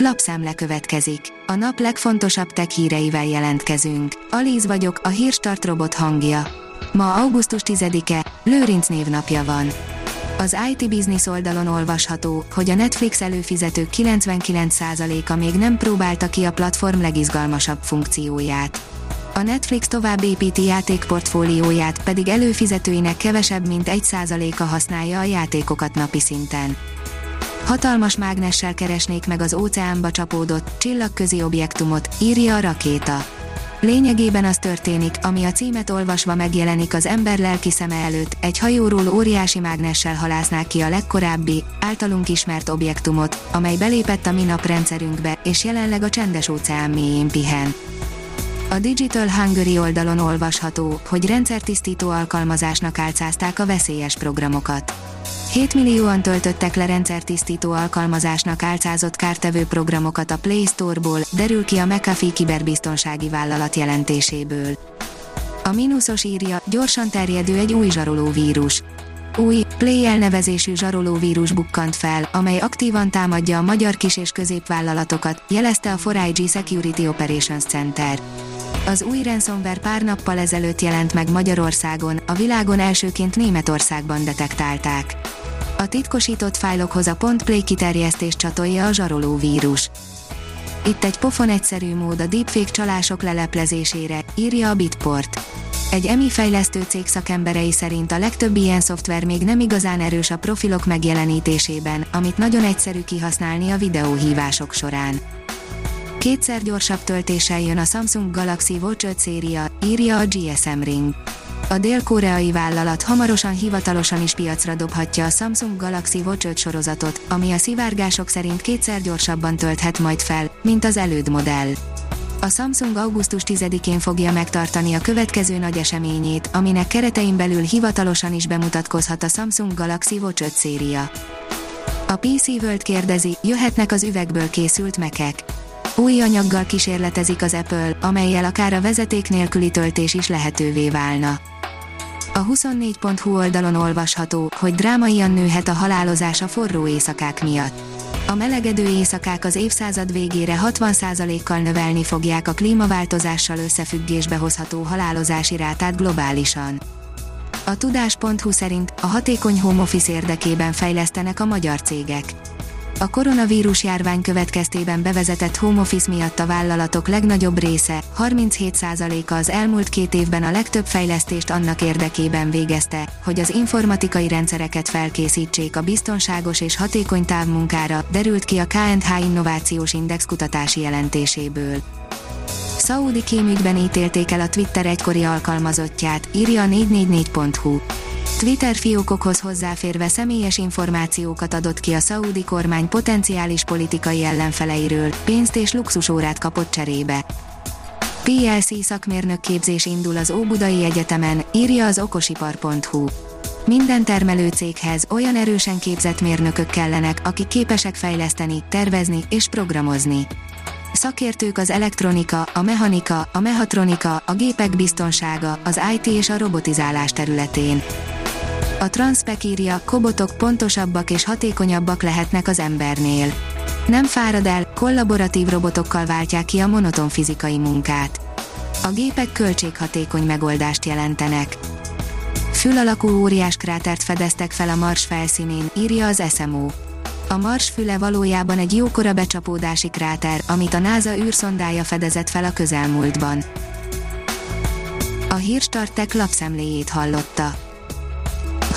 Lapszemle következik. A nap legfontosabb tech híreivel jelentkezünk. Alíz vagyok, a hírstart robot hangja. Ma augusztus 10-e, Lőrinc névnapja van. Az IT Business oldalon olvasható, hogy a Netflix előfizetők 99%-a még nem próbálta ki a platform legizgalmasabb funkcióját. A Netflix tovább építi játékportfólióját, pedig előfizetőinek kevesebb mint 1%-a használja a játékokat napi szinten. Hatalmas mágnessel keresnék meg az óceánba csapódott, csillagközi objektumot, írja a rakéta. Lényegében az történik, ami a címet olvasva megjelenik az ember lelki szeme előtt, egy hajóról óriási mágnessel halásznák ki a legkorábbi, általunk ismert objektumot, amely belépett a mi naprendszerünkbe, és jelenleg a csendes óceán mélyén pihen. A Digital Hungary oldalon olvasható, hogy rendszertisztító alkalmazásnak álcázták a veszélyes programokat. 7 millióan töltöttek le rendszertisztító alkalmazásnak álcázott kártevő programokat a Play Store-ból, derül ki a McAfee kiberbiztonsági vállalat jelentéséből. A mínuszos írja, gyorsan terjedő egy új zsarolóvírus. Új, Play elnevezésű zsarolóvírus bukkant fel, amely aktívan támadja a magyar kis- és középvállalatokat, jelezte a 4IG Security Operations Center. Az új ransomware pár nappal ezelőtt jelent meg Magyarországon, a világon elsőként Németországban detektálták. A titkosított fájlokhoz a .play kiterjesztés csatolja a zsaroló vírus. Itt egy pofon egyszerű mód a deepfake csalások leleplezésére, írja a Bitport. Egy EMI fejlesztő cég szakemberei szerint a legtöbb ilyen szoftver még nem igazán erős a profilok megjelenítésében, amit nagyon egyszerű kihasználni a videóhívások során. Kétszer gyorsabb töltéssel jön a Samsung Galaxy Watch 5 széria, írja a GSM Ring. A dél-koreai vállalat hamarosan hivatalosan is piacra dobhatja a Samsung Galaxy Watch 5 sorozatot, ami a szivárgások szerint kétszer gyorsabban tölthet majd fel, mint az előd modell. A Samsung augusztus 10-én fogja megtartani a következő nagy eseményét, aminek keretein belül hivatalosan is bemutatkozhat a Samsung Galaxy Watch 5 széria. A PC World kérdezi, jöhetnek az üvegből készült mekek. Új anyaggal kísérletezik az Apple, amelyel akár a vezeték nélküli töltés is lehetővé válna. A 24.hu oldalon olvasható, hogy drámaian nőhet a halálozás a forró éjszakák miatt. A melegedő éjszakák az évszázad végére 60%-kal növelni fogják a klímaváltozással összefüggésbe hozható halálozási rátát globálisan. A tudás.hu szerint a hatékony home office érdekében fejlesztenek a magyar cégek. A koronavírus járvány következtében bevezetett home office miatt a vállalatok legnagyobb része, 37%-a az elmúlt két évben a legtöbb fejlesztést annak érdekében végezte, hogy az informatikai rendszereket felkészítsék a biztonságos és hatékony távmunkára, derült ki a KNH Innovációs Index kutatási jelentéséből. Szaudi kémügyben ítélték el a Twitter egykori alkalmazottját, írja a 444.hu. Twitter fiókokhoz hozzáférve személyes információkat adott ki a szaudi kormány potenciális politikai ellenfeleiről, pénzt és luxusórát kapott cserébe. PLC szakmérnök képzés indul az Óbudai Egyetemen, írja az okosipar.hu. Minden termelő céghez olyan erősen képzett mérnökök kellenek, akik képesek fejleszteni, tervezni és programozni. Szakértők az elektronika, a mechanika, a mehatronika, a gépek biztonsága, az IT és a robotizálás területén. A Transpec írja, kobotok pontosabbak és hatékonyabbak lehetnek az embernél. Nem fárad el, kollaboratív robotokkal váltják ki a monoton fizikai munkát. A gépek költséghatékony megoldást jelentenek. Fül alakú óriás krátert fedeztek fel a Mars felszínén, írja az SMO. A Mars füle valójában egy jókora becsapódási kráter, amit a NASA űrszondája fedezett fel a közelmúltban. A hírstartek lapszemléjét hallotta.